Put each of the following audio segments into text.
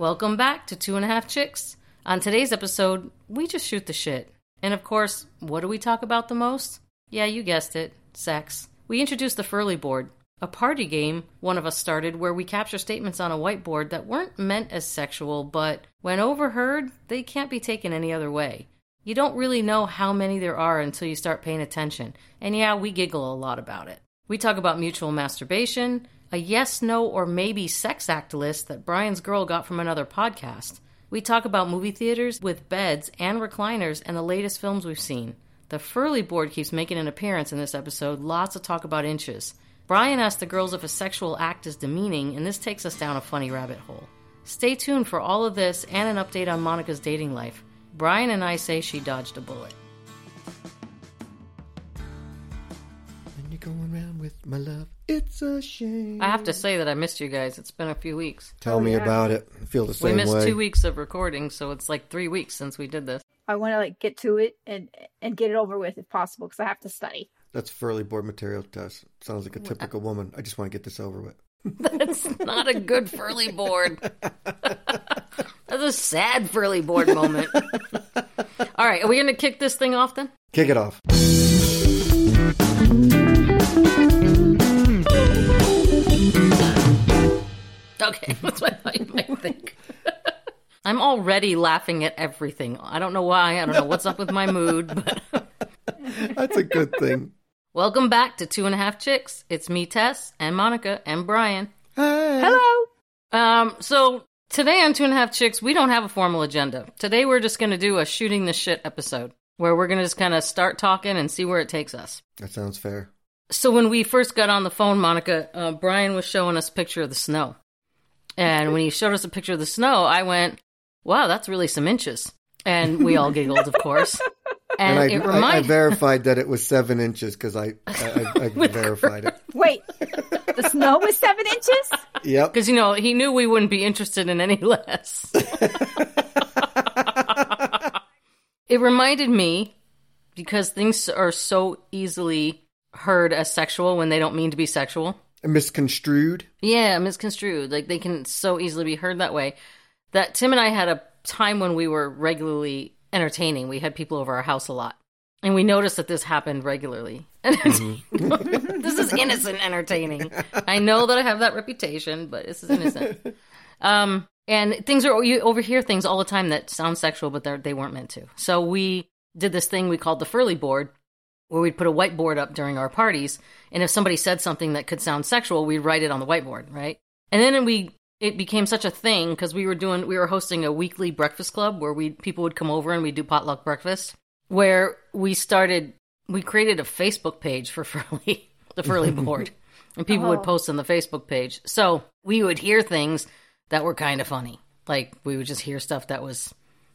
Welcome back to Two and a Half Chicks. On today's episode, we just shoot the shit. And of course, what do we talk about the most? Yeah, you guessed it sex. We introduced the Furley board, a party game one of us started where we capture statements on a whiteboard that weren't meant as sexual, but when overheard, they can't be taken any other way. You don't really know how many there are until you start paying attention, and yeah, we giggle a lot about it. We talk about mutual masturbation, a yes, no, or maybe sex act list that Brian's girl got from another podcast. We talk about movie theaters with beds and recliners and the latest films we've seen. The Furley board keeps making an appearance in this episode, lots of talk about inches. Brian asks the girls if a sexual act is demeaning, and this takes us down a funny rabbit hole. Stay tuned for all of this and an update on Monica's dating life. Brian and I say she dodged a bullet. When you're going around with my love, it's a shame. I have to say that I missed you guys. It's been a few weeks. Tell oh, me about it. I feel the same way. We missed way. two weeks of recording, so it's like three weeks since we did this. I want to like get to it and and get it over with if possible because I have to study. That's Furley board material to us. Sounds like a typical woman. I just want to get this over with. That's not a good Furley board. That's a sad Furley board moment. All right, are we going to kick this thing off then? Kick it off. Okay, that's what I thought you might think. I'm already laughing at everything. I don't know why. I don't know what's up with my mood, but That's a good thing. welcome back to Two and a Half Chicks. It's me, Tess, and Monica, and Brian. Hi. Hello. Um, so today on Two and a Half Chicks, we don't have a formal agenda. Today we're just going to do a shooting the shit episode where we're going to just kind of start talking and see where it takes us. That sounds fair. So when we first got on the phone, Monica, uh, Brian was showing us a picture of the snow. And when he showed us a picture of the snow, I went, wow, that's really some inches. And we all giggled, of course. And, And, I, it I, I verified that it was seven inches because I, I, I, I verified it. Wait, the snow was seven inches. Yep. because you know he knew we wouldn't be interested in any less. it reminded me because things are so easily heard as sexual when they don't mean to be sexual. Misconstrued. Yeah, misconstrued. Like they can so easily be heard that way. That Tim and I had a time when we were regularly entertaining. We had people over our house a lot. And we noticed that this happened regularly. It's- this is innocent entertaining. I know that I have that reputation, but this is innocent. Um, and things are you overhear things all the time that sound sexual, but they're, they weren't meant to. So we did this thing we called the Furley board, where we'd put a whiteboard up during our parties, and if somebody said something that could sound sexual, we'd write it on the whiteboard, right? And then we it became such a thing because we were doing we were hosting a weekly breakfast club where we people would come over and we'd do potluck breakfast, where we started we created a Facebook page for Furley, the Furley board, and people would Oh. post on the Facebook page. So we would hear things that were kind of funny, like we would just hear stuff that was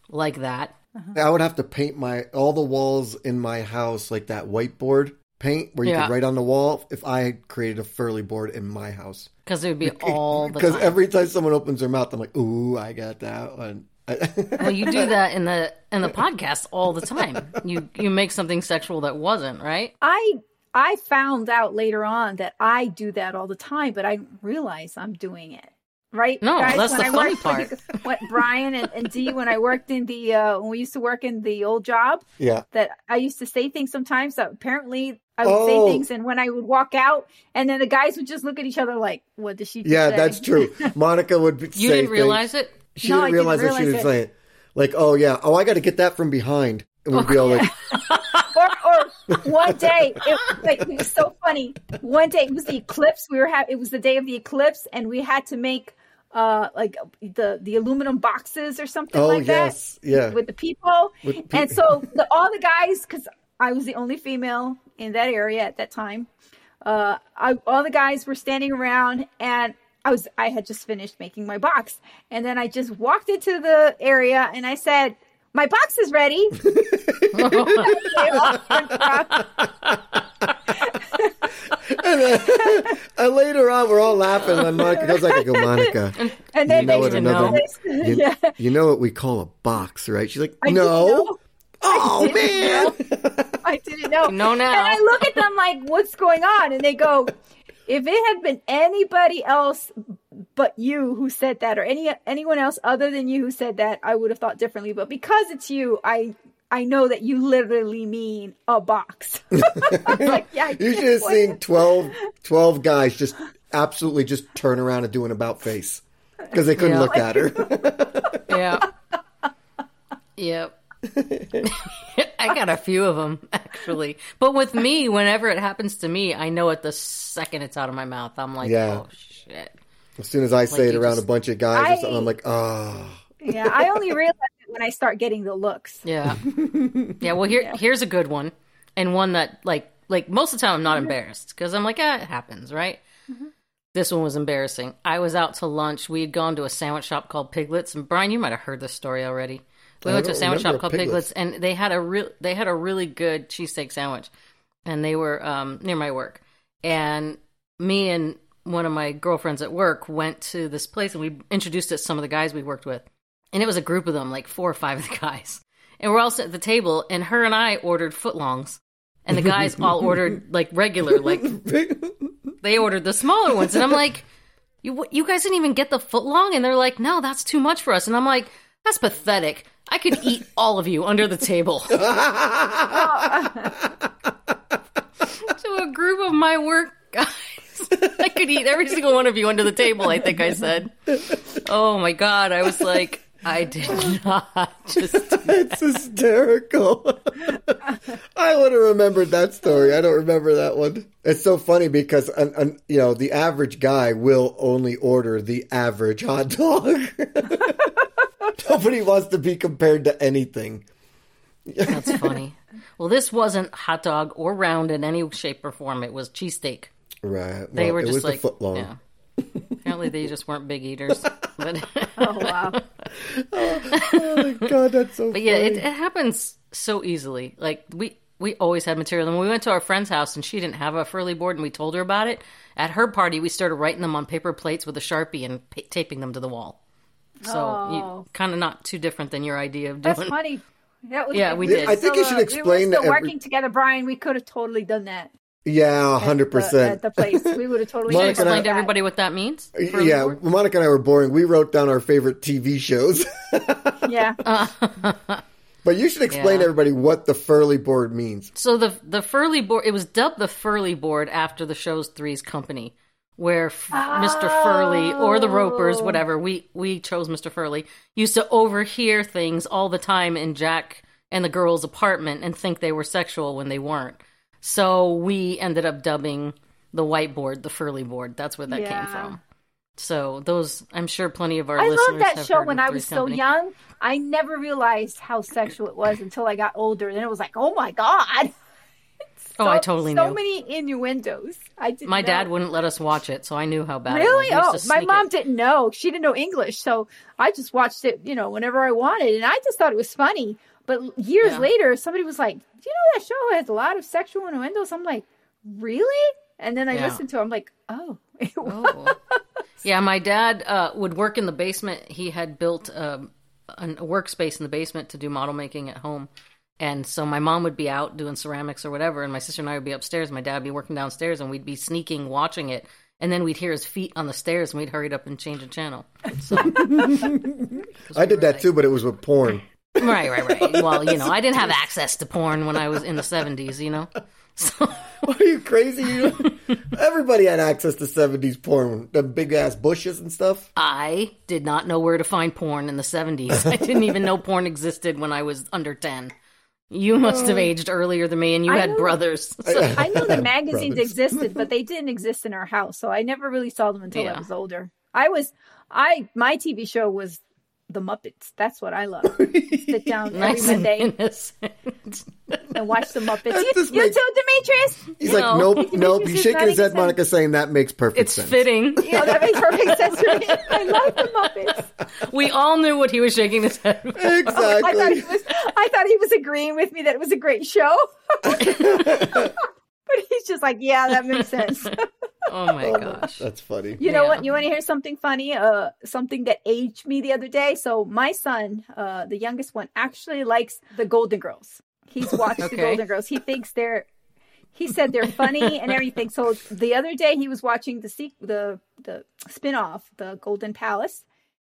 like that. I would have to paint my all the walls in my house like that whiteboard paint where you Yeah. could write on the wall if I had created a Furley board in my house. Because it would be all the Because every time someone opens their mouth, I'm like, ooh, I got that one. Well, you do that in the in the podcast all the time. You you make something sexual that wasn't right. I I found out later on that I do that all the time, but I realize I'm doing it. Right? No, that's when the I funny worked for you- What Brian and, and Dee when I worked in the uh when we used to work in the old job, yeah. that I used to say things sometimes that apparently I would Oh. say things and when I would walk out and then the guys would just look at each other like, What did she just Yeah, say?" that's true. Monica would be- You say didn't realize things. it. She No, didn't didn't realize what she was realize it. saying. Like, oh yeah, oh I got to get that from behind. And we'd be all like, or, or one day, it, like, it was so funny. One day, it was the eclipse. We were ha- it was the day of the eclipse, and we had to make uh like the the aluminum boxes or something oh like yes, that yeah. with the people. With pe- and so the, all the guys, because I was the only female in that area at that time, uh, I, all the guys were standing around, and I was I had just finished making my box, and then I just walked into the area and I said. My box is ready. and, then, uh, and later on, we're all laughing. And Monica goes like, I go, Monica, And then you know they what to another, know. you, yeah. you know what we call a box, right? She's like, I no. Oh didn't man. I didn't know. No, know now. And I look at them like, what's going on? And they go, if it had been anybody else but you who said that, or any anyone else other than you who said that, I would have thought differently. But because it's you, I I know that you literally mean a box. like, yeah, You can't should have wait. seen 12, 12 guys just absolutely just turn around and do an about face because they couldn't Yeah. look at her. Yeah. yep. I got a few of them actually, but with me, whenever it happens to me, I know it the second it's out of my mouth. I'm like, Yeah. oh shit. as soon as I say it around just- a bunch of guys or I- something, I'm like, oh. Yeah, I only realize it when I start getting the looks. Yeah. Yeah. Well, here here's a good one, and one that like like most of the time I'm not embarrassed because I'm like, ah, it happens, right? This one was embarrassing. I was out to lunch. We had gone to a sandwich shop called Piglets, and Brian, you might have heard this story already. We I went to a sandwich shop called Piglets. Piglets, and they had a real they had a really good cheesesteak sandwich, and they were um, near my work. And me and one of my girlfriends at work went to this place, and we introduced it to some of the guys we worked with and it was a group of them, like four or five of the guys. And we're all sitting at the table, and her and I ordered footlongs, and the guys all ordered like regular, like they ordered the smaller ones. And I'm like, you you guys didn't even get the footlong, and they're like, no, that's too much for us. And I'm like, that's pathetic. I could eat all of you under the table. to a group of my work guys. I could eat every single one of you under the table, I think I said. Oh my god, I was like, I did not just It's hysterical. I would have remembered that story. I don't remember that one. It's so funny because, an, an, you know, the average guy will only order the average hot dog. Nobody wants to be compared to anything. That's funny. Well, this wasn't hot dog or round in any shape or form. It was cheesesteak. Right. They Well, were it just was like, the foot long. yeah. Apparently, they just weren't big eaters. But, Oh wow. Oh my god, that's so but yeah, it, it happens so easily. Like we we always had material. And when we went to our friend's house and she didn't have a furley board, and we told her about it at her party, we started writing them on paper plates with a sharpie and pa- taping them to the wall. So Oh. kind of not too different than your idea of doing. That's funny. That was, Yeah, we did. I think you should uh, explain we were to still every- working together, Brian. We could have totally done that. Yeah, hundred percent. at the place. We would have totally Monica done and I- to everybody what that means. Yeah, board? Monica and I were boring. We wrote down our favorite TV shows. Yeah. but you should explain Yeah. to everybody what the Furley board means. So the the Furley board it was dubbed the Furley board after the show's Three's Company, where F- Mr. Furley or the Ropers, oh. whatever we we chose Mr. Furley, used to overhear things all the time in Jack and the girl's apartment and think they were sexual when they weren't. So we ended up dubbing the whiteboard the Furley board. That's where that Yeah. came from. So those, I'm sure plenty of our I listeners loved that have show when I was so young. I never realized how sexual it was until I got older. Then it was like, oh my god. Oh, I totally so knew. many innuendos. I didn't My know. dad wouldn't let us watch it, so I knew how bad Really? it was. Oh, my mom it. didn't know. She didn't know English, so I just watched it, you know, whenever I wanted, and I just thought it was funny. But years Yeah. later, somebody was like, "Do you know that show has a lot of sexual innuendos?" I'm like, "Really?" And then I Yeah. listened to. it. I'm like, "Oh, Oh. yeah, my dad uh, would work in the basement. He had built um, a workspace in the basement to do model making at home. And so my mom would be out doing ceramics or whatever, and my sister and I would be upstairs. My dad would be working downstairs, and we'd be sneaking, watching it. And then we'd hear his feet on the stairs, and we'd hurry up and change the channel. So, I did that too, but it was with porn. Right, right, right. Well, you know, I didn't have access to porn when I was in the 70s, you know? So, Are you crazy? You Everybody had access to 70s porn, the big ass bushes and stuff. I did not know where to find porn in the 70s. I didn't even know porn existed when I was under 10. You must have oh. aged earlier than me, and you I had know- brothers. So- I know the magazines existed, but they didn't exist in our house, so I never really saw them until I was older. I was, I my TV show was the Muppets. That's what I love. Sit down every nice and Monday innocent. and watch the Muppets. That You, you makes- too, Demetrius. He's You like, know. nope, nope. He's shaking his head, making Monica, saying that makes perfect It's sense. fitting. Oh, that makes perfect sense to me. I love the Muppets. We all knew what he was shaking his head. about. Oh, I thought Exactly. he was. I thought he was agreeing with me that it was a great show. but he's just like, yeah, that makes sense. Oh my gosh. That's funny. You know Yeah. what? You want to hear something funny? Uh, something that aged me the other day. So my son, uh, the youngest one, actually likes the Golden Girls. He's watched Okay. the Golden Girls. He thinks they're He said they're funny and everything. So the other day he was watching the se- the the spinoff, the Golden Palace,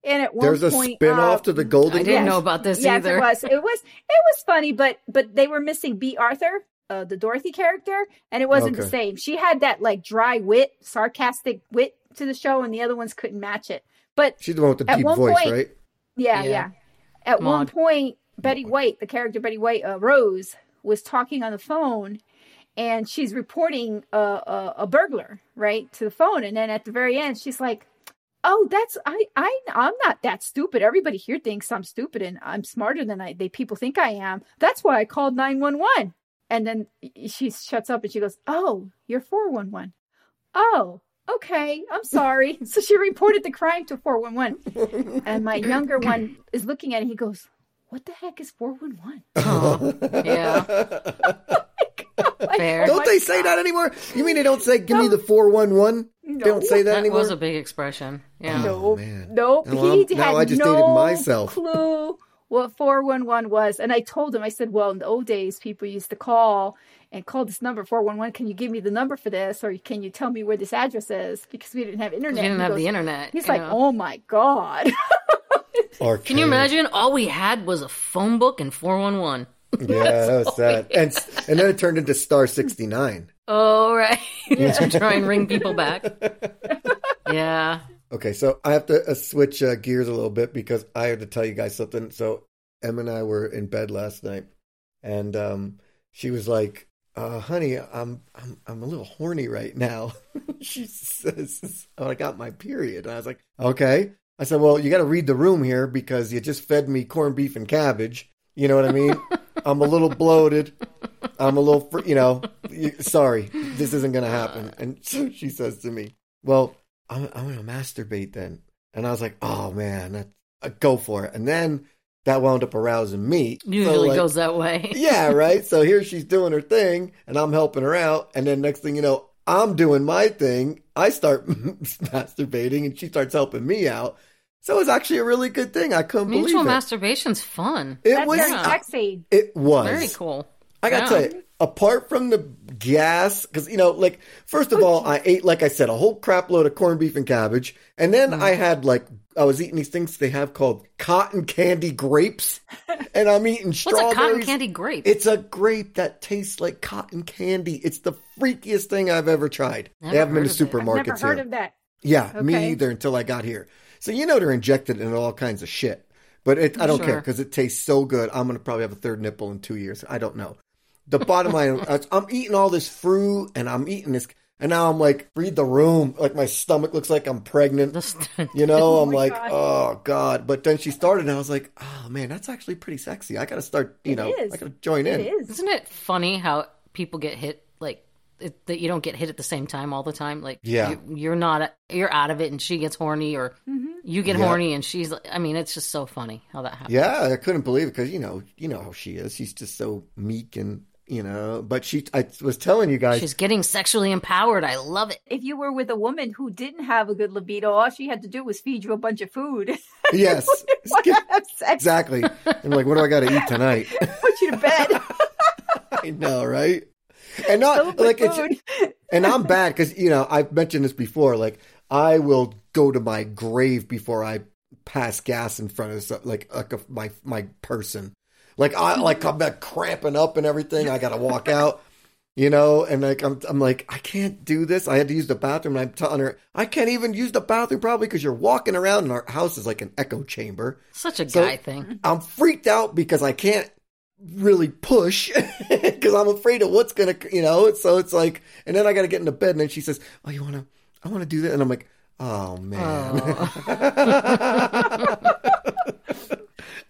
and at one There's a point, spin-off uh, to the Golden Girls. I didn't Yes. know about this yes, either. it was. It was. It was funny, but but they were missing Bea Arthur, uh, the Dorothy character, and it wasn't the same. She had that like dry wit, sarcastic wit to the show, and the other ones couldn't match it. But She's the one with the At deep one voice, point- right? yeah, Yeah. yeah. At one Maude. point, Betty White, the character Betty White, uh, Rose, was talking on the phone, and she's reporting a, a, a burglar right to the phone, and then at the very end, she's like. Oh, that's I I I'm not that stupid. Everybody here thinks I'm stupid and I'm smarter than I they people think I am. That's why I called 911. And then she shuts up and she goes, "Oh, you're 411." Oh, okay. I'm sorry. so she reported the crime to 411. And my younger one is looking at it. He goes, What the heck is 411? Oh, yeah. Like, Fair. oh Don't my they say God. that anymore? You mean they don't say "Give me the four one one"? They don't say that, That anymore. was a big expression. Yeah. Oh, Nope. man. Nope. Now he I'm- now had I just no dated myself. clue what 411 was. And I told him, I said, Well, in the old days, people used to call and call this number 411. Can you give me the number for this? Or can you tell me where this address is? Because we didn't have You internet. didn't He have goes- the internet. He's you like, know. Oh my God. Archaic. Can you imagine? All we had was a phone book and 411. Yeah, that was sad. And and then it turned into Star sixty nine. Oh, right. to try and ring people back. Yeah. Okay, so I have to uh, switch uh, gears a little bit because I have to tell you guys something. So Em and I were in bed last night, and um, she was like, uh, "Honey, I'm I'm I'm a little horny right now." she says, "Oh, I got my period." And I was like, "Okay." I said, "Well, you got to read the room here because you just fed me corned beef and cabbage. You know what I mean? I'm a little bloated. I'm a little, fr- you know. Sorry, this isn't gonna happen." And so she says to me, "Well." I'm, I'm gonna masturbate then. And I was like, oh man, that, uh, go for it. And then that wound up arousing me. So, Usually like, goes that way. yeah, right. So here she's doing her thing, and I'm helping her out. And then next thing you know, I'm doing my thing. I start masturbating, and she starts helping me out. So it was actually a really good thing. I couldn't Mutual believe it. Mutual masturbation's fun. it That's was. very sexy. It was Very cool. I gotta Yeah. tell you, apart from the gas, because you know, like first of all, I ate like I said a whole crap load of corned beef and cabbage, and then Mm. I had like I was eating these things they have called cotton candy grapes, and I'm eating strawberries. What's a cotton candy grape? It's a grape that tastes like cotton candy. It's the freakiest thing I've ever tried. Never they have them in the it. Never supermarkets heard here. of that. Yeah, me either until I got here. So you know they're injected in all kinds of shit. But it, I don't care because it tastes so good. I'm gonna probably have a third nipple in two years. I don't know. The bottom line, I- I'm eating all this fruit and I'm eating this, and now I'm like, read the room. Like my stomach looks like I'm pregnant. You know, oh I'm my like, God. oh god. But then she started, and I was like, oh man, that's actually pretty sexy. I gotta start. You It know, is. I gotta join in. It is. Isn't it funny how people get hit like it, that you don't get hit at the same time all the time? Like Yeah. you, you're not you're out of it and she gets horny or mm-hmm. you get Yeah. horny and she's I mean it's just so funny how that happens. Yeah, I couldn't believe it because you know, you know how she is. She's just so meek and you know. But she, I was telling you guys, She's getting sexually empowered. I love it. If you were with a woman who didn't have a good libido, all she had to do was feed you a bunch of food. yes, Why not have sex? exactly. I'm like, what do I got to eat tonight? Put you to bed. I know, right? And not Filled with like it's, food. and I'm bad because you know I've mentioned this before. Like I will go to my grave before I pass gas in front of some- like like a, my my person. Like I like I'm back cramping up and everything. I got to walk out. You know, and like I'm, I'm like, I can't do this. I had to use the bathroom, and I'm telling her, I can't even use the bathroom probably because you're walking around, and our house is like an echo chamber. Such a So- guy thing. I'm freaked out because I can't really push because I'm afraid of what's gonna, you know. So it's like, and then I got to get into bed, and then she says, "Oh, you wanna? I want to do that," and I'm like, "Oh man." Oh.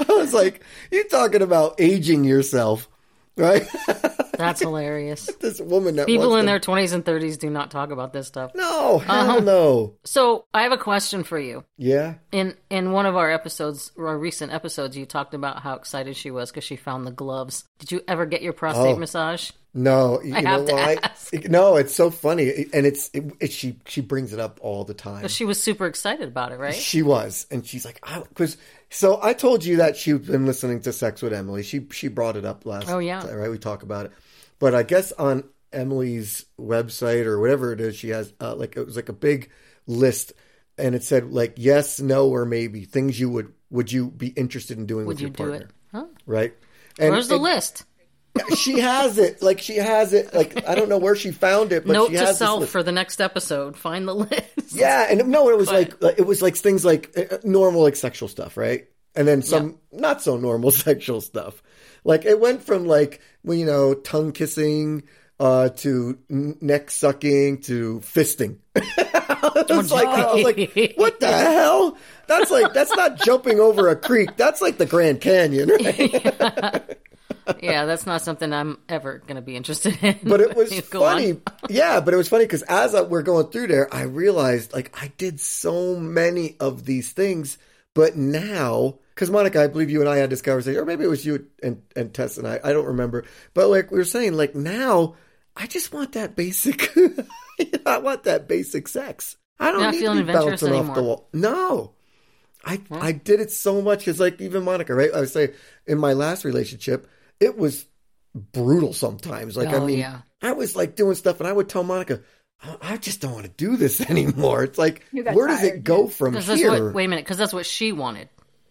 I was like, "You're talking about aging yourself, right?" That's hilarious. this woman that People in to- their 20s and 30s do not talk about this stuff. no, hell Uh-huh. no. So, I have a question for you. Yeah, In in one of our episodes, our recent episodes, you talked about how excited she was because she found the gloves. Did you ever get your prostate Oh. massage? No. You I know have to why? ask. No, it's so funny, and it's it, it, she she brings it up all the time. She was super excited about it, right? She was, and she's like, because. So I told you that she'd been listening to Sex with Emily. She she brought it up last. Oh, yeah. right. We talk about it, but I guess on Emily's website or whatever it is. She has uh, like it was like a big list, and it said like yes, no, or maybe things you would would you be interested in doing Would with you your do partner, it? Huh? right? And, Where's the and list? She has it. Like she has it. Like I don't know where she found it, but Note she to self for the next episode. Find the list. Yeah, and no, it was like like- it was like things like uh, normal like sexual stuff, right? And then some not so normal sexual stuff. Like it went from like well, you know tongue kissing uh, to neck sucking to fisting. it's like I was like, what the hell? That's like that's not jumping over a creek. That's like the Grand Canyon, right? Yeah, that's not something I'm ever going to be interested in. But it was funny. Yeah, but it was funny because as I, we're going through there, I realized like I did so many of these things, but now, because Monica, I believe you and I had this conversation, or maybe it was you and, and Tess and I, I don't remember. But like we were saying, like now, I just want that basic, I want that basic sex. I don't Not need to be bouncing off the wall. No. I, I did it so much because like even Monica, right? I would say in my last relationship, it was brutal sometimes. Like I Oh, mean, yeah. I was like doing stuff, and I would tell Monica, "I- I just don't want to do this anymore. It's like, You got where does it go yeah. from here? what. Wait a minute. Because that's what she wanted.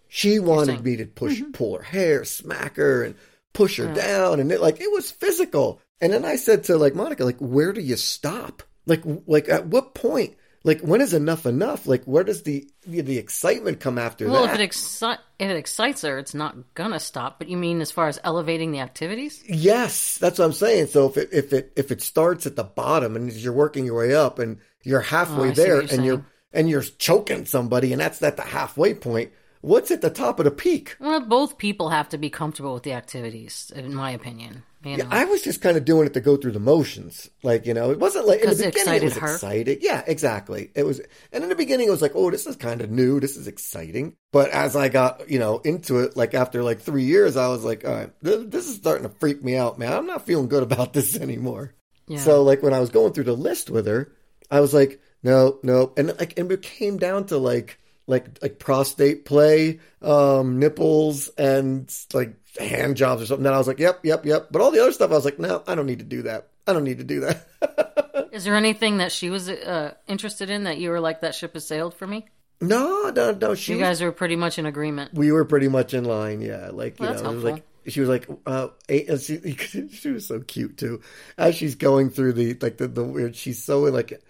she wanted me to push, Mm-hmm. pull her hair, smack her, and push her down, and it like it was physical. And then I said to like Monica, like, where do you stop? Like, like at what point? Like, when is enough enough? Like, where does the the, excitement come after Well, that? if it exci- if it excites her, it's not gonna stop. But you mean as far as elevating the activities? Yes, that's what I'm saying. So if it if it if it starts at the bottom and you're working your way up and you're halfway Oh, I see what there you're and saying. you're and you're choking somebody and that's at the halfway point, what's at the top of the peak? Well, both people have to be comfortable with the activities, in my opinion. You know, I was just kind of doing it to go through the motions. Like, you know, it wasn't like in the beginning it was her? exciting. Yeah, exactly. It was and in the beginning it was like, oh, this is kind of new, this is exciting. But as I got, you know, into it, like after like three years, I was like, all right, this, this is starting to freak me out, man. I'm not feeling good about this anymore. yeah. So like when I was going through the list with her, I was like, no, no, and like and it came down to like like like prostate play, um, nipples, and like hand jobs or something. Then I was like, yep, yep, yep. But all the other stuff, I was like, no, I don't need to do that. I don't need to do that. is there anything that she was uh, interested in that you were like that ship has sailed for me? no, no, no. She You was, guys were pretty much in agreement. we were pretty much in line. Yeah, like Well, that's know, it was like she was like, uh, she she was so cute too. As she's going through the like the, the weird, she's so like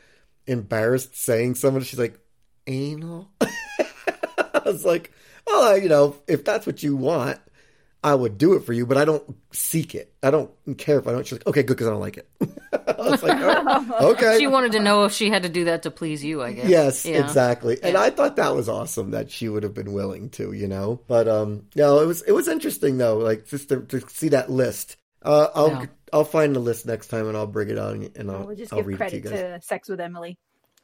embarrassed saying something. She's like, anal. I was like, oh, you know, if that's what you want, I would do it for you, but I don't seek it. I don't care if I don't. She's like, okay, good, because I don't like it. I was like, oh, okay. She wanted to know if she had to do that to please you. I guess. Yes, Yeah. exactly. And Yeah. I thought that was awesome that she would have been willing to, you know. But um no, it was it was interesting though, like just to, to see that list. Uh I'll Yeah. I'll find the list next time and I'll bring it on and I'll, We'll just I'll give read it to you credit guys. to Sex with Emily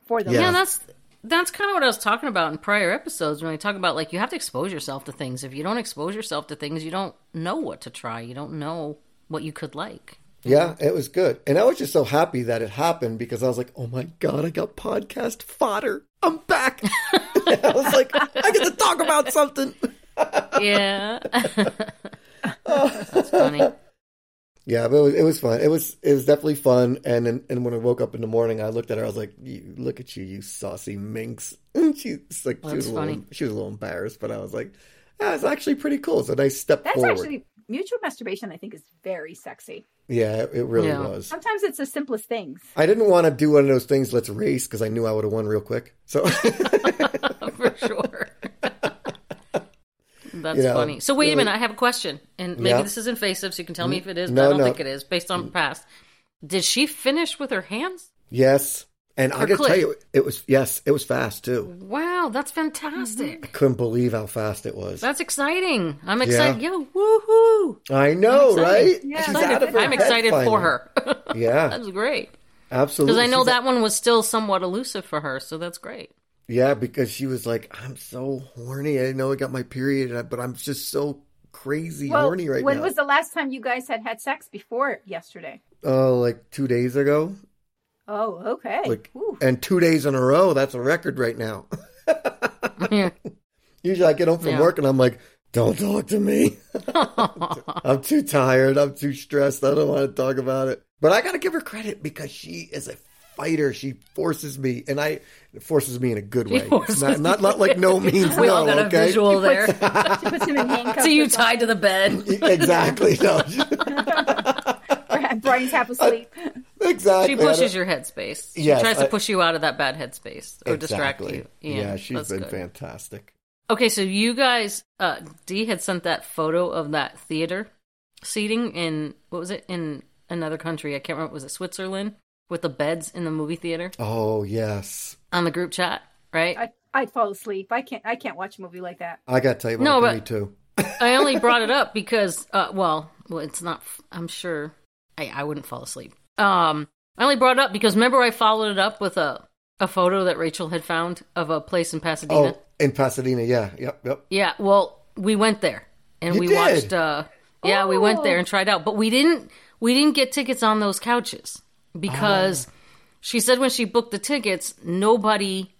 for the Yeah. Yeah, that's that's kind of what I was talking about in prior episodes when I talk about like you have to expose yourself to things. If you don't expose yourself to things, you don't know what to try. You don't know what you could like. Yeah, it was good. And I was just so happy that it happened because I was like, "Oh my god, I got podcast fodder. I'm back." I was like, "I get to talk about something." Yeah, that's funny. Yeah, but it was, it was fun. It was it was definitely fun. And then, and when I woke up in the morning, I looked at her. I was like, you, "Look at you, you saucy minx." And she's like, she was That's a little, funny. she was a little embarrassed, but I was like, "Yeah, it's actually pretty cool." It's a nice step That's forward. actually mutual masturbation. I think is very sexy. yeah, it, it really Yeah. was. Sometimes it's the simplest things. I didn't want to do one of those things. Let's race because I knew I would have won real quick. So for sure. That's You know, funny. So wait a minute, I have a question, and maybe Yeah. this is invasive. So you can tell me if it is, but No, I don't no. think it is, based on past. Did she finish with her hands? yes, and I Her gotta tell you, it was yes, it was fast too. Wow, that's fantastic. I couldn't believe how fast it was. That's exciting. I'm excited. Yeah, woohoo! I know, right? Yeah. She's Excited. out of her I'm excited for her. Yeah, that's great absolutely. because I know She's that one was still somewhat elusive for her, so that's great. Yeah, because she was like, I'm so horny. I know I got my period, uh, but I'm just so crazy Well, horny right when now. When was the last time you guys had had sex before yesterday? Oh, like two days ago. Oh, okay. Like, Ooh. and two days in a row. That's a record right now. Yeah. Usually I get home from Yeah. work and I'm like, Don't talk to me. I'm too tired. I'm too stressed. I don't want to talk about it. But I got to give her credit because she is a fighter. She forces me, and I forces me in a good way. Not, not, not like no means We no. all got a okay? visual there. She puts him in handcuffs. See you tied to the bed. exactly. No. Brian's half asleep. exactly. She pushes your headspace. She Yes, tries to I- push you out of that bad headspace or distract Exactly. you. Yeah, she's that's been good. fantastic. Okay, so you guys, uh, Dee had sent that photo of that theater seating in what was it in another country? I can't remember. Was it Switzerland with the beds in the movie theater Oh yes, on the group chat? Right. I, I'd fall asleep. I can't. I can't watch a movie like that. I got to tell you about No, no, but- me too. I only brought it up because, uh, well, well, it's not. I'm sure I, I wouldn't fall asleep. Um, I only brought it up because remember I followed it up with a a photo that Rachel had found of a place in Pasadena. Oh, in Pasadena, yeah, yep, yep. Yeah, well, we went there and You we did? watched. uh Yeah, we went Oh. there and tried out, but we didn't. We didn't get tickets on those couches because Ah. she said when she booked the tickets, nobody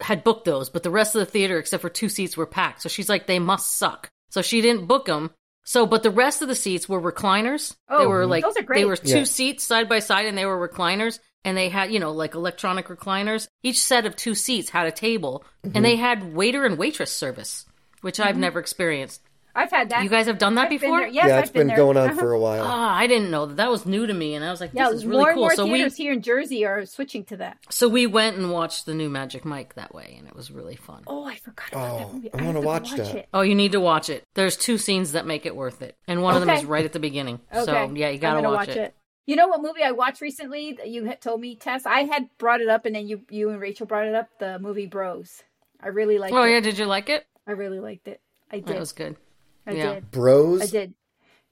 had booked those, but the rest of the theater, except for two seats, were packed. So she's like, they must suck. So she didn't book them. So, but the rest of the seats were recliners. they Oh, were like those are great. they were two Yeah. seats side by side, and they were recliners. And they had, you know, like electronic recliners. Each set of two seats had a table, Mm-hmm. and they had waiter and waitress service, which I've never experienced. I've had that. You guys have done that I've before? there. Yes, yeah, I've it's been, going on Uh-huh. for a while. Ah, I didn't know that. That was new to me, and I was like, "This Yeah, is really more cool." more So we, theaters here in Jersey are switching to that. so we went and watched the new Magic Mike that way, and it was really fun. Oh, I forgot about Oh, that movie. I have wanna to watch that. it. Oh, you need to watch it. There's two scenes that make it worth it, and one of them is right at the beginning. Okay. So yeah, you gotta I'm gonna watch, it. You know what movie I watched recently that you had told me, Tess? I had brought it up, and then you, you and Rachel brought it up. The movie Bros. I really liked Oh it. yeah, did you like it? I really liked it. I That did. was good. I yeah. did. Bros, I did.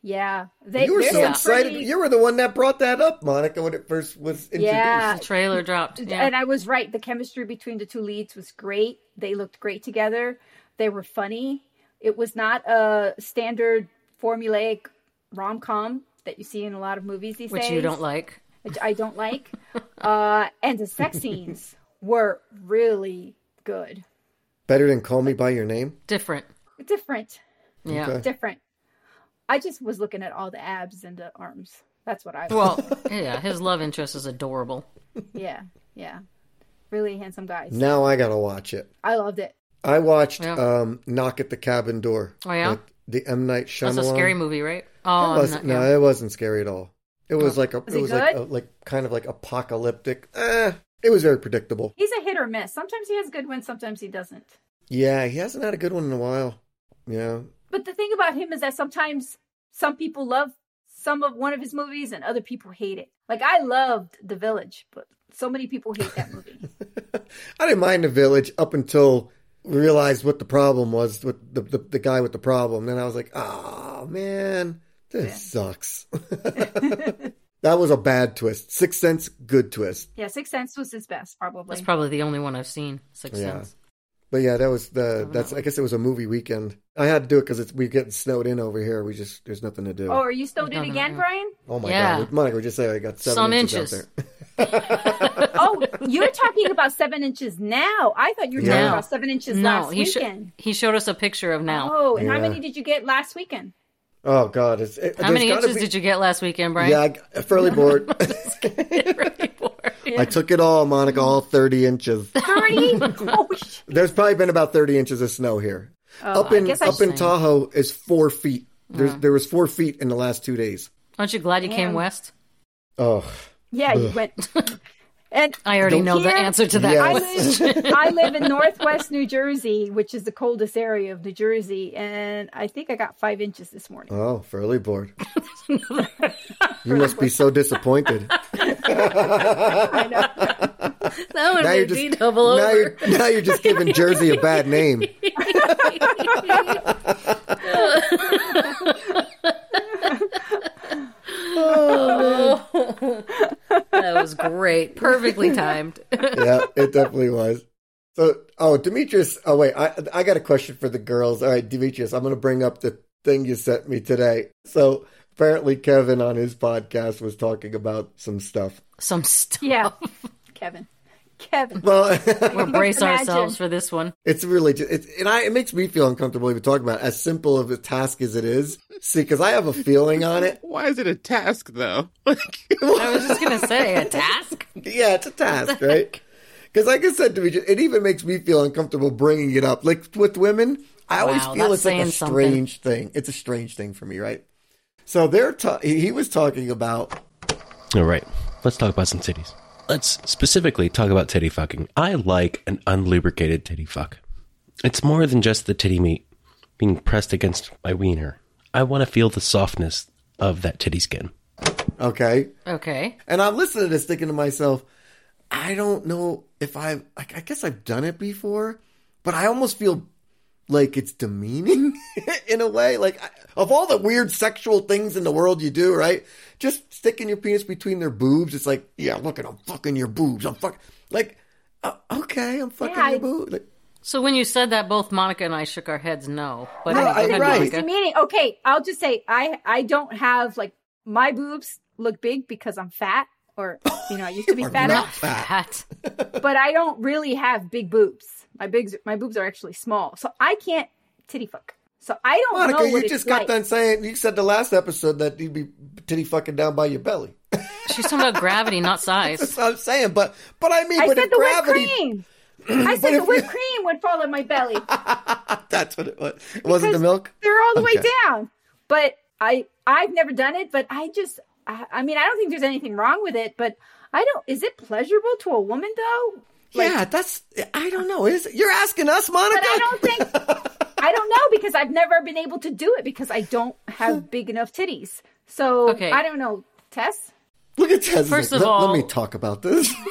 Yeah. They, you were so excited. pretty- You were the one that brought that up, Monica, when it first was introduced. Yeah. The trailer dropped. Yeah. And I was right. The chemistry between the two leads was great. They looked great together. They were funny. It was not a standard formulaic rom com that you see in a lot of movies these which days. Which you don't like. which I don't like. uh, and the sex scenes were really good. Better than Call Me by Your Name. Different. Different. Yeah. Okay. Different. I just was looking at all the abs and the arms. That's what I was. Well, yeah, his love interest is adorable. yeah, yeah. Really handsome guys. Now I gotta watch it. I loved it. I watched Yeah. um, Knock at the Cabin Door. Oh, yeah? Like the M Night Shyamalan. That's a scary movie, right? It Oh, wasn't, no, no, it wasn't scary at all. It was like a, Was it it was like, a, like kind of like apocalyptic. Eh, it was very predictable. He's a hit or miss. Sometimes he has good ones, sometimes he doesn't. Yeah, he hasn't had a good one in a while. Yeah, But the thing about him is that sometimes some people love some of one of his movies and other people hate it. Like I loved The Village, but so many people hate that movie. I didn't mind the village up until we realized what the problem was with the the, the guy with the problem. Then I was like, oh man, this sucks. that was a bad twist. Sixth Sense, good twist. yeah, Sixth Sense was his best, probably. That's probably the only one I've seen. Six Yeah. Sense. But yeah, that was the that's. I guess it was a movie weekend. I had to do it because it's we getting snowed in over here. We just there's nothing to do. Oh, are you snowed in again. Brian? Oh my Yeah. god, Monica, we just say I got seven Some inches, inches. out there. Oh, you're talking about seven inches now. I thought you were talking about seven inches No, last he, sho- weekend. he showed us a picture of now. Oh, and how many did you get last weekend? Oh god, it's it, How many inches did you get last weekend, Brian? Yeah, I fairly bored. Really bored. I took it all, Monica, all thirty inches. 30? oh, sh- There's probably been about thirty inches of snow here. Oh, up in up in should- Tahoe is four feet. There's there was four feet in the last two days. Aren't you glad you came west? Oh, yeah, you went. And I already Don't- know the answer to that. Yeah. I live, I live in Northwest New Jersey, which is the coldest area of New Jersey, and I think I got five inches this morning. oh, Furley board. you must be so disappointed. I know. that would Now you're be just double now you're now you're just giving Jersey a bad name. Oh, that was great. Perfectly timed. yeah, it definitely was. So, oh, Demetrius. Oh, wait, I I got a question for the girls. All right, Demetrius, I'm going to bring up the thing you sent me today. So, apparently, Kevin on his podcast was talking about some stuff. Some stuff. Yeah, Kevin. Kevin. Well, We'll brace Imagine. ourselves for this one. it's really just, it's, and I, it makes me feel uncomfortable even talking about it, as simple of a task as it is. See, because I have a feeling on it. Why is it a task though? Like, I was just gonna say a task. Yeah, it's a task, right? Because, like I said to me, it even makes me feel uncomfortable bringing it up. Like with women, I always Wow, feel it's like a saying something. strange thing. It's a strange thing for me, right? So they're ta- he he was talking about All right, let's talk about some titties. Let's specifically talk about titty fucking. I like an unlubricated titty fuck. It's more than just the titty meat being pressed against my wiener. I want to feel the softness of that titty skin. okay, Okay. and I'm listening to this, thinking to myself, I don't know if I've, I I guess I've done it before, but I almost feel like it's demeaning in a way. Like of all the weird sexual things in the world you do, right? Just sticking your penis between their boobs. It's like, yeah, look at I'm fucking your boobs. I'm fucking like, uh, okay, I'm fucking Yeah, your I- boobs. Like, So when you said that, both Monica and I shook our heads no. But No, I- ahead, right. Monica. Meaning, okay, I'll just say I I don't have like my boobs look big because I'm fat, or you know, I used to be You are fatter, not fat. But I don't really have big boobs. My bigs, my boobs are actually small, so I can't titty fuck. So I don't Monica, know Monica, you what just it's got like. done saying you said the last episode that you'd be titty fucking down by your belly. She's talking about gravity, not size. That's what I'm saying, but but I mean, I but said the gravity, whipped cream. I said the whipped you- cream would fall in my belly. that's what it was. It wasn't the milk? They're all the way down. But I I've never done it, but I just I, I mean I don't think there's anything wrong with it, but I don't is it pleasurable to a woman though? Like, yeah, that's. I don't know. Is you're asking us, Monica? But I don't think I don't know because I've never been able to do it because I don't have big enough titties. So Okay. I don't know. Tess? Look at Tess. First like, of let, all- let me talk about this.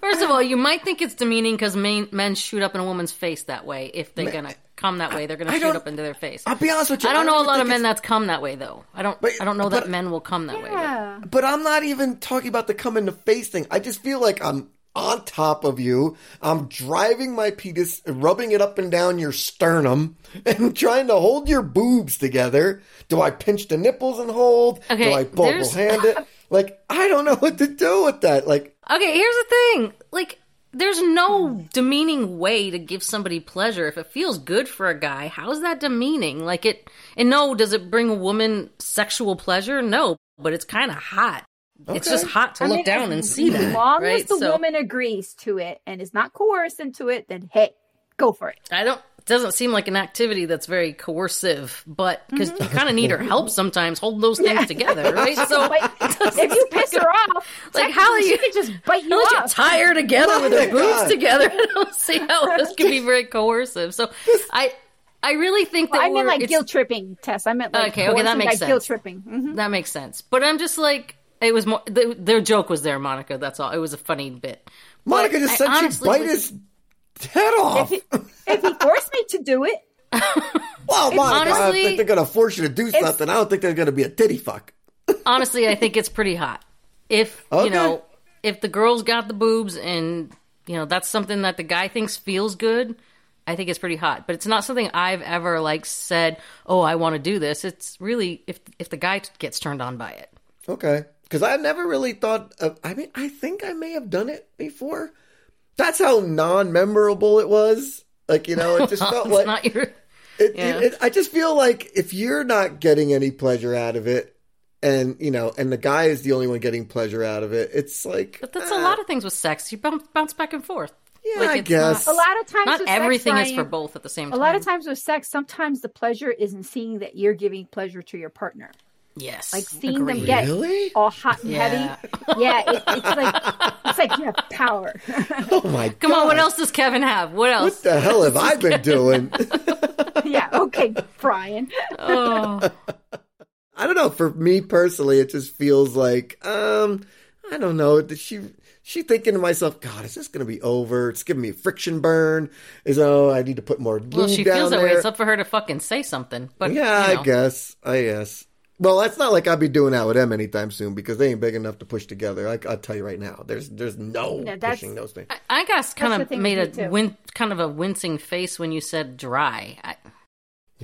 First of all, you might think it's demeaning because men, men shoot up in a woman's face that way. If they're gonna come that way, they're gonna I shoot up into their face. I'll be honest with you. I don't know a lot of men it's- that's come that way though. I don't. But- I don't know but- that men will come that way. Yeah. But I'm not even talking about the come in the face thing. I just feel like I'm on top of you. I'm driving my penis, rubbing it up and down your sternum, and trying to hold your boobs together. Do I pinch the nipples and hold? Okay, Do I bubble hand it? Like I don't know what to do with that. Like Okay, here's the thing. Like, there's no demeaning way to give somebody pleasure. If it feels good for a guy, how's that demeaning? Like it, and no, does it bring a woman sexual pleasure? No, but it's kind of hot. It's just hot to I look mean, down and see that. As long right? as the So, woman agrees to it and is not coerced into it, then hey, go for it. I don't. It doesn't seem like an activity that's very coercive, but because Mm-hmm. you kind of need her help sometimes, hold those things together, right? So, But if you piss her off, Like, how are you- She could just bite you Unless you off. tie her together with Oh her my boobs together, I don't see how this could be very coercive. So, I, I really think that I mean, we're- like guilt tripping, Tess. I meant like Okay, okay, that makes like guilt sense. tripping. hmm That makes sense. But I'm just like, it was more. The, their joke was there, Monica. That's all. It was a funny bit. Monica But just I said she'd bite was- his head off. If he, if he forced me to do it, well, Monica, I don't think they're gonna force you to do something. I don't think there's gonna be a titty fuck. Honestly, I think it's pretty hot. If Okay. you know, if the girl's got the boobs and you know that's something that the guy thinks feels good, I think it's pretty hot. But it's not something I've ever like said. Oh, I want to do this. It's really if if the guy gets turned on by it. Okay. Because I never really thought of, I mean, I think I may have done it before. That's how non memorable it was. Like, you know, it just felt like, not your. it, yeah. it, it- I just feel like if you're not getting any pleasure out of it, and, you know, and the guy is the only one getting pleasure out of it, it's like, But that's uh, a lot of things with sex. You bounce, bounce back and forth. Yeah, Like, I it's guess. a lot of times Not with sex, everything is for both at the same time. A lot of times with sex, sometimes the pleasure isn't seeing that you're giving pleasure to your partner. Yes, Like seeing Agreed. them get Really? all hot and Yeah. heavy. Yeah, it, it's like it's like you have power. Oh my Come on, what else does Kevin have? What else? What the hell have I been doing? yeah, okay, Brian. Oh, I don't know. For me personally, it just feels like, um, I don't know. Did she, she thinking to myself, God, is this going to be over? It's giving me a friction burn. Is oh, I need to put more well, she down feels that there. way. It's up for her to fucking say something. But yeah, you know. I guess. I guess. Well, that's not like I'll be doing that with them anytime soon because they ain't big enough to push together. I, I'll tell you right now. There's, there's no Yeah, that's- pushing those things. I, I guess kind the of made a win, kind of a wincing face when you said dry. I,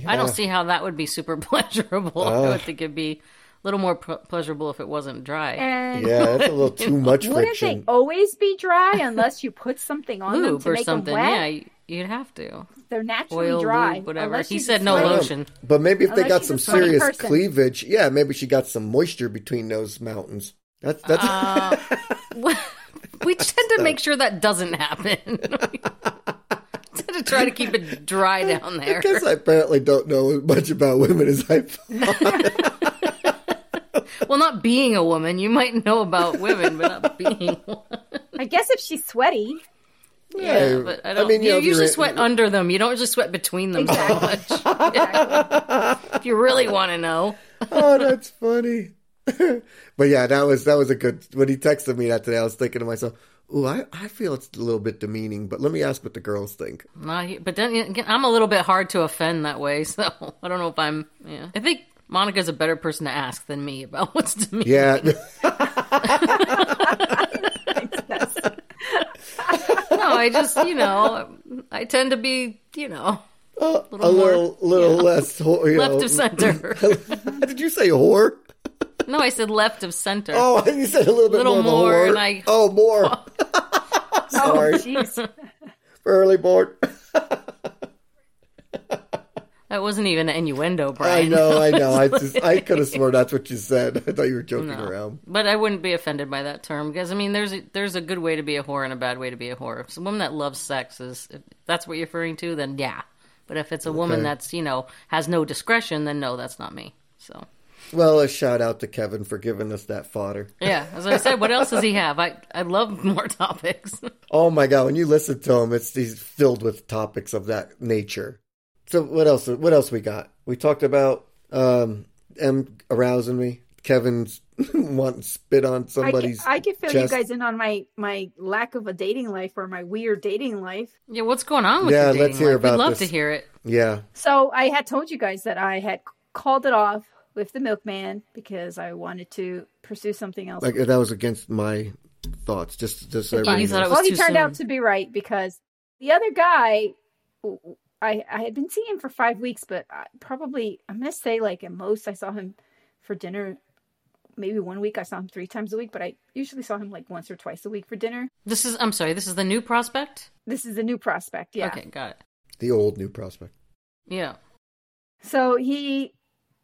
I don't see how that would be super pleasurable. I would think it'd be a little more p- pleasurable if it wasn't dry. And Yeah, that's a little too much friction. wouldn't they always be dry unless you put something on them to or make something. them wet? Yeah, y- you'd have to. They're naturally Oil, dry. lube, whatever. He said no sweaty- lotion. But maybe if they got some serious person. cleavage, yeah, maybe she got some moisture between those mountains. That's that's. Uh, we tend to make sure that doesn't happen. we tend to try to keep it dry down I there. guess I apparently don't know as much about women as I thought. Well, not being a woman, you might know about women, but not being one. I guess if she's sweaty, Yeah, but I don't. mean, you you know, usually sweat under them. You don't just sweat between them so much. exactly. if you really want to know. oh, that's funny. but yeah, that was that was a good. When he texted me that today, I was thinking to myself, "Ooh, I, I feel it's a little bit demeaning." But let me ask what the girls think. He- but then again, I'm a little bit hard to offend that way, so I don't know if I'm. Yeah, I think Monica's a better person to ask than me about what's to me. Yeah, No, I just you know I tend to be you know a more, little little less. whore- You left know. of center. Did you say whore? no, I said left of center. Oh, you said a little bit Little more. of a more, whore. and I- Oh, more. oh, Sorry, jeez. Furley board. That wasn't even an innuendo, Brian. I know, I know. I just, I could have sworn that's what you said. I thought you were joking No. around. But I wouldn't be offended by that term because I mean, there's a, there's a good way to be a whore and a bad way to be a whore. If it's a woman that loves sex is if that's what you're referring to, then yeah. But if it's a woman that's you know has no discretion, then no, that's not me. So Well, a shout out to Kevin for giving us that fodder. yeah, as I said, what else does he have? I I love more topics. Oh my god, when you listen to him, it's he's filled with topics of that nature. So what else? What else we got? We talked about um, M arousing me. Kevin's wanting spit on I somebody's. can, I can fill chest. you guys in on my my lack of a dating life or my weird dating life. yeah, what's going on with Yeah, dating let's hear life? about We'd love this. to hear it. Yeah, So I had told you guys that I had called it off with the milkman because I wanted to pursue something else. like that was against my thoughts. Just, just so Yeah, you thought it was well, he turned soon. out to be right because the other guy, I I had been seeing him for five weeks, but I, probably I'm gonna say like at most I saw him for dinner. Maybe one week I saw him three times a week, but I usually saw him like once or twice a week for dinner. This is I'm sorry. This is the new prospect. This is the new prospect, yeah. Okay, got it. the old new prospect. Yeah. So he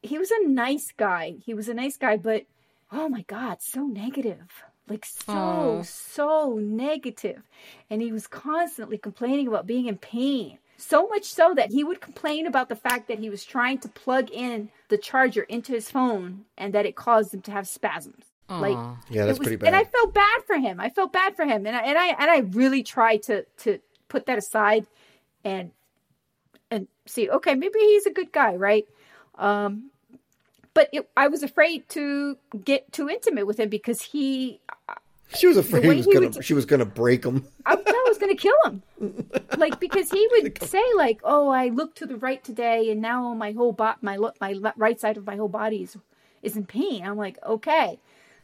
he was a nice guy. He was a nice guy, but oh my god, so negative. Like so Aw. so negative. And he was constantly complaining about being in pain. So much so that he would complain about the fact that he was trying to plug in the charger into his phone and that it caused him to have spasms. Like Yeah, that's was- pretty bad. And I felt bad for him. I felt bad for him, and I and I and I really tried to to put that aside and and see. Okay, maybe he's a good guy, right? Um, but it, I was afraid to get too intimate with him because he, she was afraid he was gonna. would- She was gonna break him. I thought I was going to kill him. Like because he would say like, "Oh, I looked to the right today, and now my whole bot, my lo- my right side of my whole body is is in pain." I'm like, okay.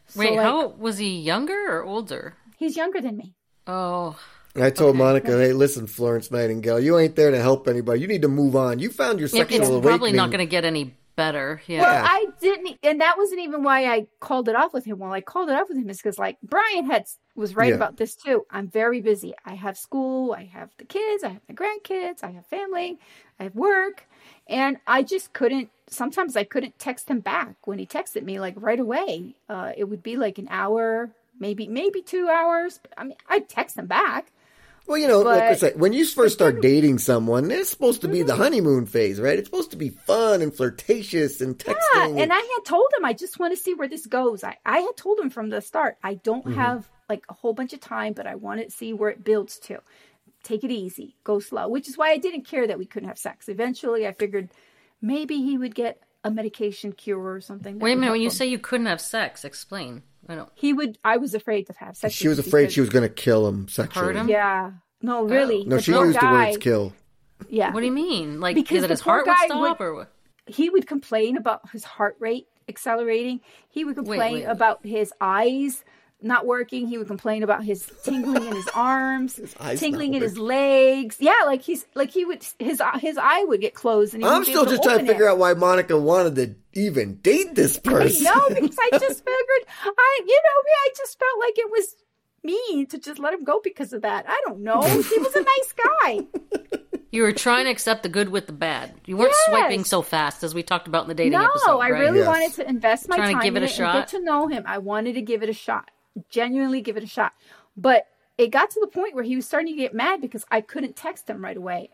So, Wait, like, how was he younger or older? He's younger than me. Oh, I told Okay. Monica, "Hey, listen, Florence Nightingale, you ain't there to help anybody. You need to move on. You found your yeah, sexual it's awakening." probably not going to get any better. Yeah. Well, I didn't, and that wasn't even why I called it off with him. Well, I called it off with him is because, like, Brian had was right Yeah. about this too. I'm very busy. I have school. I have the kids. I have my grandkids. I have family. I have work, and I just couldn't. Sometimes I couldn't text him back when he texted me like right away. Uh, it would be like an hour, maybe maybe two hours. I mean, I'd text him back. Well, you know, like I But- said, when you first start dating someone, it's supposed to be the honeymoon phase, right? It's supposed to be fun and flirtatious and texting. Yeah, and I had told him I just want to see where this goes. I, I had told him from the start I don't Mm-hmm. have like a whole bunch of time, but I want to see where it builds to. Take it easy, go slow, which is why I didn't care that we couldn't have sex. Eventually, I figured maybe he would get a medication cure or something. Wait a minute. When you him. say you couldn't have sex, explain. I don't. he would, I was afraid to have sex. she was afraid she was going to kill him sexually. Hurt him? Yeah, no, oh. really. No, the she poor used guy, the words "kill." Yeah, What do you mean? Like Because that his heart would stop, would- or what? he would complain about his heart rate accelerating. He would complain wait. about his eyes not working, he would complain about his tingling in his arms, eyes tingling in his legs. Yeah, like he's like he would his his eye would get closed, and he I'm still able just trying to figure it. out why Monica wanted to even date this person. No, because I just figured I, you know, me, I just felt like it was mean to just let him go because of that. I don't know. He was a nice guy. You were trying to accept the good with the bad. You weren't Yes. swiping so fast as we talked about in the dating no, episode. I right? really Yes. wanted to invest my Trying to give it a it shot. and get to know him. I wanted to give it a shot, genuinely give it a shot. But it got to the point where he was starting to get mad because I couldn't text him right away.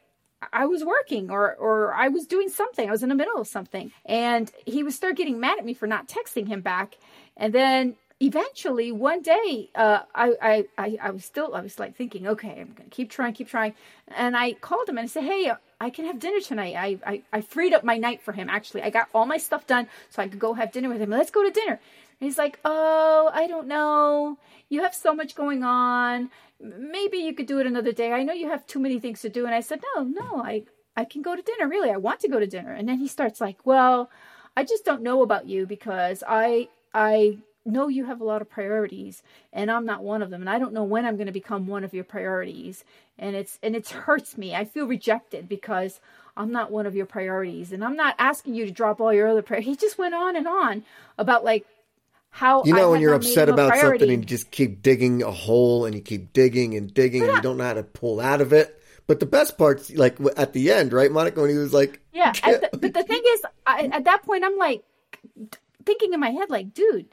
I was working or or I was doing something. I was in the middle of something, and he would start getting mad at me for not texting him back. And then eventually one day uh, I, I, I, I was still I was like thinking, okay, I'm gonna keep trying, keep trying. And I called him and I said, hey, I can have dinner tonight. I, I, I freed up my night for him. Actually, I got all my stuff done so I could go have dinner with him. Let's go to dinner. And he's like, oh, I don't know. You have so much going on. Maybe you could do it another day. I know you have too many things to do. And I said, no, no, I, I can go to dinner. Really, I want to go to dinner. And then he starts like, well, I just don't know about you because I, I know you have a lot of priorities and I'm not one of them and I don't know when I'm going to become one of your priorities and it's and it hurts me. I feel rejected because I'm not one of your priorities and I'm not asking you to drop all your other priorities. He just went on and on about like how You I know when you're upset about priority. something and you just keep digging a hole and you keep digging and digging and you don't know how to pull out of it. But the best part's like at the end, right, Monica? When he was like, Yeah, at the, but the thing is, I, at that point, I'm like thinking in my head, like, dude,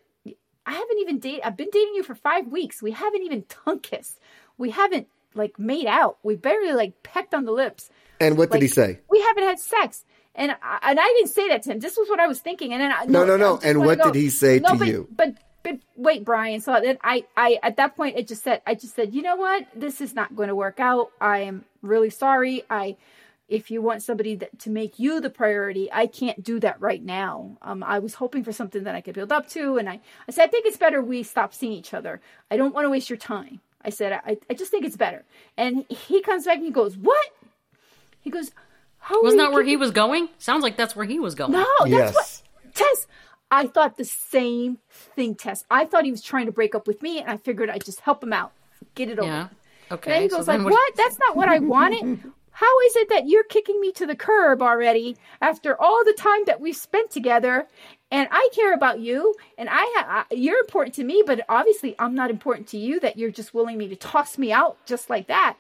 I haven't even dated. I've been dating you for five weeks. We haven't even tongue kissed. We haven't like made out. We barely like pecked on the lips. and what did he say? We haven't had sex. And I, and I didn't say that to him. This was what I was thinking. And then I, No, no, no. Just And what go- did he say no, to but, you? But but wait, Brian. So then I I at that point it just said I just said you know what this is not going to work out. I am really sorry. I if you want somebody that, to make you the priority, I can't do that right now. Um, I was hoping for something that I could build up to, and I, I said I think it's better we stop seeing each other. I don't want to waste your time. I said I, I just think it's better. And he comes back and he goes, "What?" He goes, "How Wasn't that where he was going? Sounds like that's where he was going. no, that's Yes. what Tess. I thought the same thing, Tess. I thought he was trying to break up with me, and I figured I'd just help him out, get it over. Yeah. And Okay. then he so goes then like, "What? That's not what I wanted. How is it that you're kicking me to the curb already after all the time that we've spent together? And I care about you, and I, ha- I you're important to me, but obviously I'm not important to you. That you're just willing me to toss me out just like that."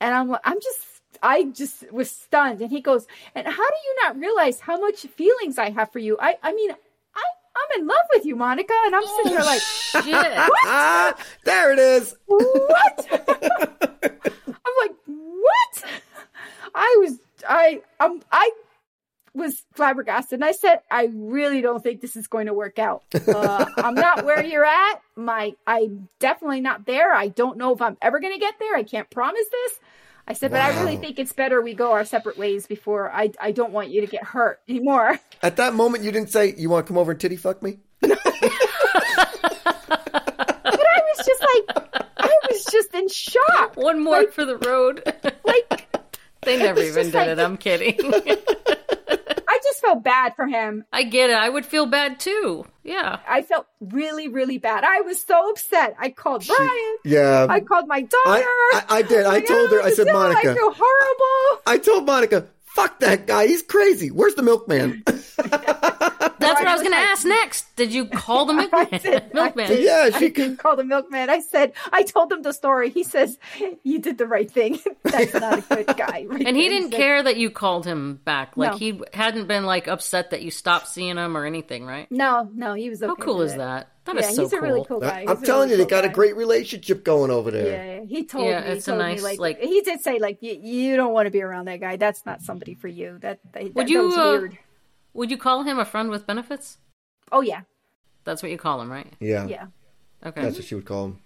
And I'm, I'm just, I just was stunned. And he goes, "And how do you not realize how much feelings I have for you? I, I mean." I, I'm in love with you, Monica, and I'm sitting here like, Shit. Ah, there it is. what? I'm like, what? I was, I, um, I was flabbergasted, and I said, I really don't think this is going to work out. Uh, I'm not where you're at. My, I'm definitely not there. I don't know if I'm ever going to get there. I can't promise this. I said, but I really think it's better we go our separate ways before I, I don't want you to get hurt anymore. At that moment, you didn't say, You want to come over and titty fuck me? But I was just like, I was just in shock. One more for the road. Like, they never even did like- it. I'm kidding. I just felt bad for him. I get it. I would feel bad too. Yeah. I felt really, really bad. I was so upset. I called Brian. Yeah. I called my daughter. I- I- I did. I Like, told her, "Oh, I said, "Monica." I feel horrible. I told Monica, Fuck that guy. He's crazy. Where's the milkman? That's what I was going to ask next. Did you call the I milkman? I did. Yeah, I she did call the milkman. I said, I told him the story. He says, You did the right thing. That's not a good guy. Right And he there. didn't said, care that you called him back. Like No. he hadn't been like upset that you stopped seeing him or anything, right? No, no, he was okay. How cool with is it. that? That is yeah, so he's cool. a really cool guy. I'm telling really you, they cool got a great relationship going over there. Yeah, he told Yeah, me. he it's a nice, me, like, like- he did say like you, you don't want to be around that guy. That's not somebody for you. That that, Would that, you, that was uh, weird. Would you call him a friend with benefits? Oh yeah, That's what you call him, right? Yeah. yeah. Okay. That's what she would call him.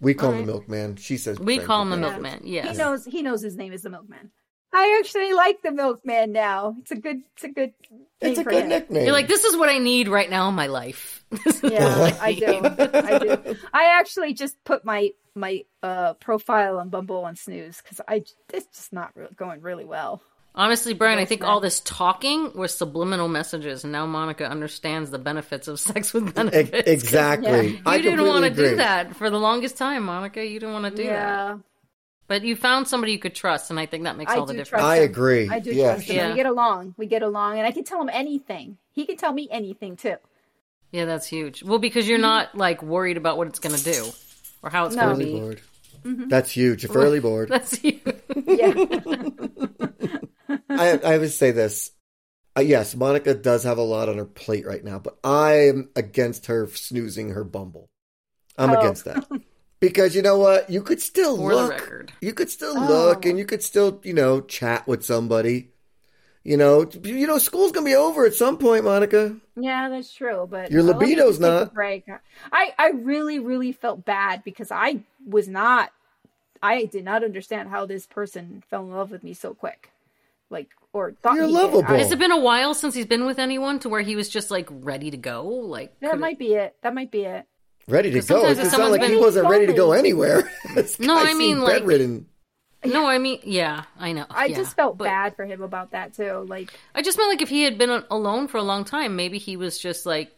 We call him Alright. the milkman. She says we call him with the benefits. milkman. He knows he knows his name is the milkman. I actually like the milkman now. It's a good it's a good name It's a for good him. nickname. You're like, this is what I need right now in my life. Yeah, what I do. I do. I actually just put my my uh profile on Bumble on Snooze because I it's just not re- going really well. Honestly, Brian, I think all this talking was subliminal messages, and now Monica understands the benefits of sex with E- benefits. exactly. You I didn't want to do that for the longest time, Monica. You didn't want to do that. But you found somebody you could trust, and I think that makes I all the difference. trust I agree. I do Yes. trust him. Yeah. We get along. We get along, and I can tell him anything. He can tell me anything too. Yeah, that's huge. Well, because you're not like worried about what it's going to do or how it's No. going to Early be. board. Mm-hmm. That's huge. If Furley board. That's huge. Yeah, I, I would say this. Uh, yes, Monica does have a lot on her plate right now, but I am against her snoozing her Bumble. I'm Oh. against that. Because you know what? You could still For look. You could still Oh. look and you could still, you know, chat with somebody. You know, you know, school's gonna be over at some point, Monica. yeah, that's true. But Your let me libido's just not. break. I I really really felt bad because I was not. I did not understand how this person fell in love with me so quick, like or thought You're he did. lovable. I- Has it been a while since he's been with anyone to where he was just like ready to go? Like, that could- might be it. That might be it. Ready to go. It sometimes if just sounded like someone's he wasn't ready to go anywhere. No, I mean, like- bedridden. no, I mean, yeah, I know. I yeah. just felt But bad for him about that too. Like I just meant like if he had been alone for a long time, maybe he was just like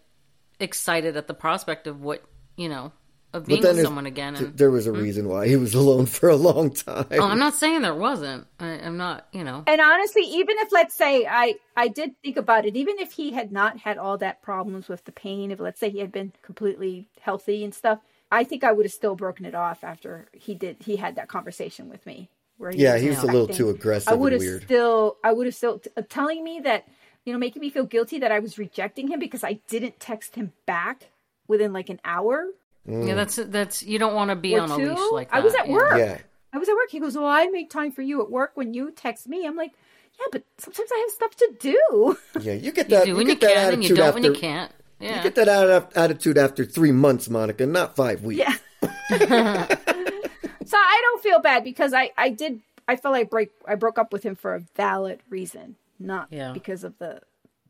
excited at the prospect of what you know of being with someone again. th- And, there was a reason why he was alone for a long time. oh, I'm not saying there wasn't. I, I'm not. You know. And honestly, even if let's say I I did think about it, even if he had not had all that problems with the pain, if let's say he had been completely healthy and stuff, I think I would have still broken it off after he did he had that conversation with me. Where he Yeah, he was a little too aggressive I would have still I would have still t- uh, telling me that you know making me feel guilty that I was rejecting him because I didn't text him back within like an hour Mm. Yeah, that's that's you don't want to be or on a leash like that. I was at yeah. work. Yeah. I was at work. He goes, "Well, I make time for you at work when you text me." I'm like, "Yeah, but sometimes I have stuff to do." Yeah, you get You do that. You, when you get that can, and you attitude don't after. when you can't. Yeah. You get that attitude after three months, Monica, not five weeks. Yeah. so I don't feel bad because I I did I felt like break I broke up with him for a valid reason, not Yeah. because of the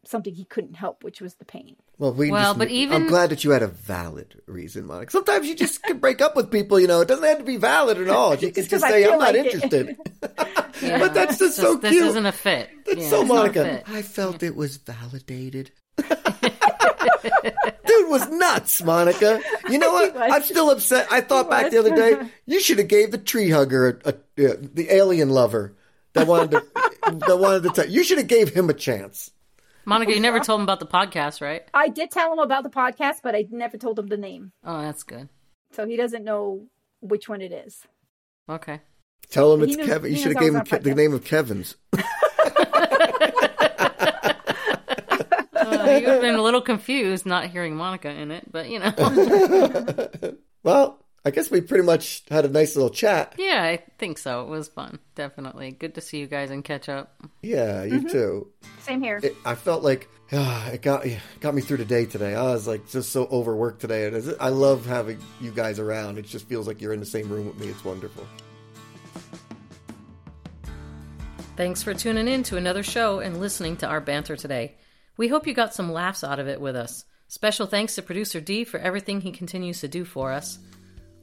something he couldn't help, which was the pain. Well, we Well, just- but I'm glad that you had a valid reason, Monica. Sometimes you just can break up with people. You know, it doesn't have to be valid at all. You can Just just 'cause I say, "I'm not like interested." Yeah. But that's just so this cute. isn't a fit. That's Yeah, so it's not a Monica. I felt it was validated. Dude was nuts, Monica. You know what? I'm still upset. I thought He back the other day, you should have gave the tree hugger, a, a, uh, the alien lover that wanted to, that wanted to. T- you should have gave him a chance. Monica, you never told him about the podcast, right? I did tell him about the podcast, but I never told him the name, Oh, that's good. so he doesn't know which one it is. Okay. Tell him He it's knows- Kevin. You should have knows gave him was Ke- the name of Kevin's. Uh, you've been a little confused not hearing Monica in it, but you know. Well, I guess we pretty much had a nice little chat. yeah, I think so. It was fun. Definitely. Good to see you guys and catch up. Yeah, you Mm-hmm. too. Same here. It, I felt like ah, it got it got me through the day today. I was like just so overworked today, and it's- I love having you guys around. It just feels like you're in the same room with me. It's wonderful. Thanks for tuning in to another show and listening to our banter today. We hope you got some laughs out of it with us. Special thanks to producer D for everything he continues to do for us.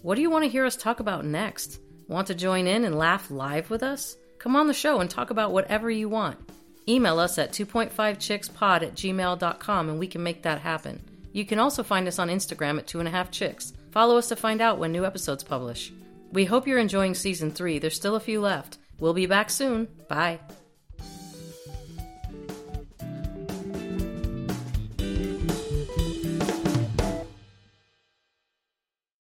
What do you want to hear us talk about next? Want to join in and laugh live with us? Come on the show and talk about whatever you want. Email us at 2.5chickspod at gmail.com and we can make that happen. You can also find us on Instagram at 2.5chicks. Follow us to find out when new episodes publish. We hope you're enjoying season 3. There's still a few left. We'll be back soon. Bye.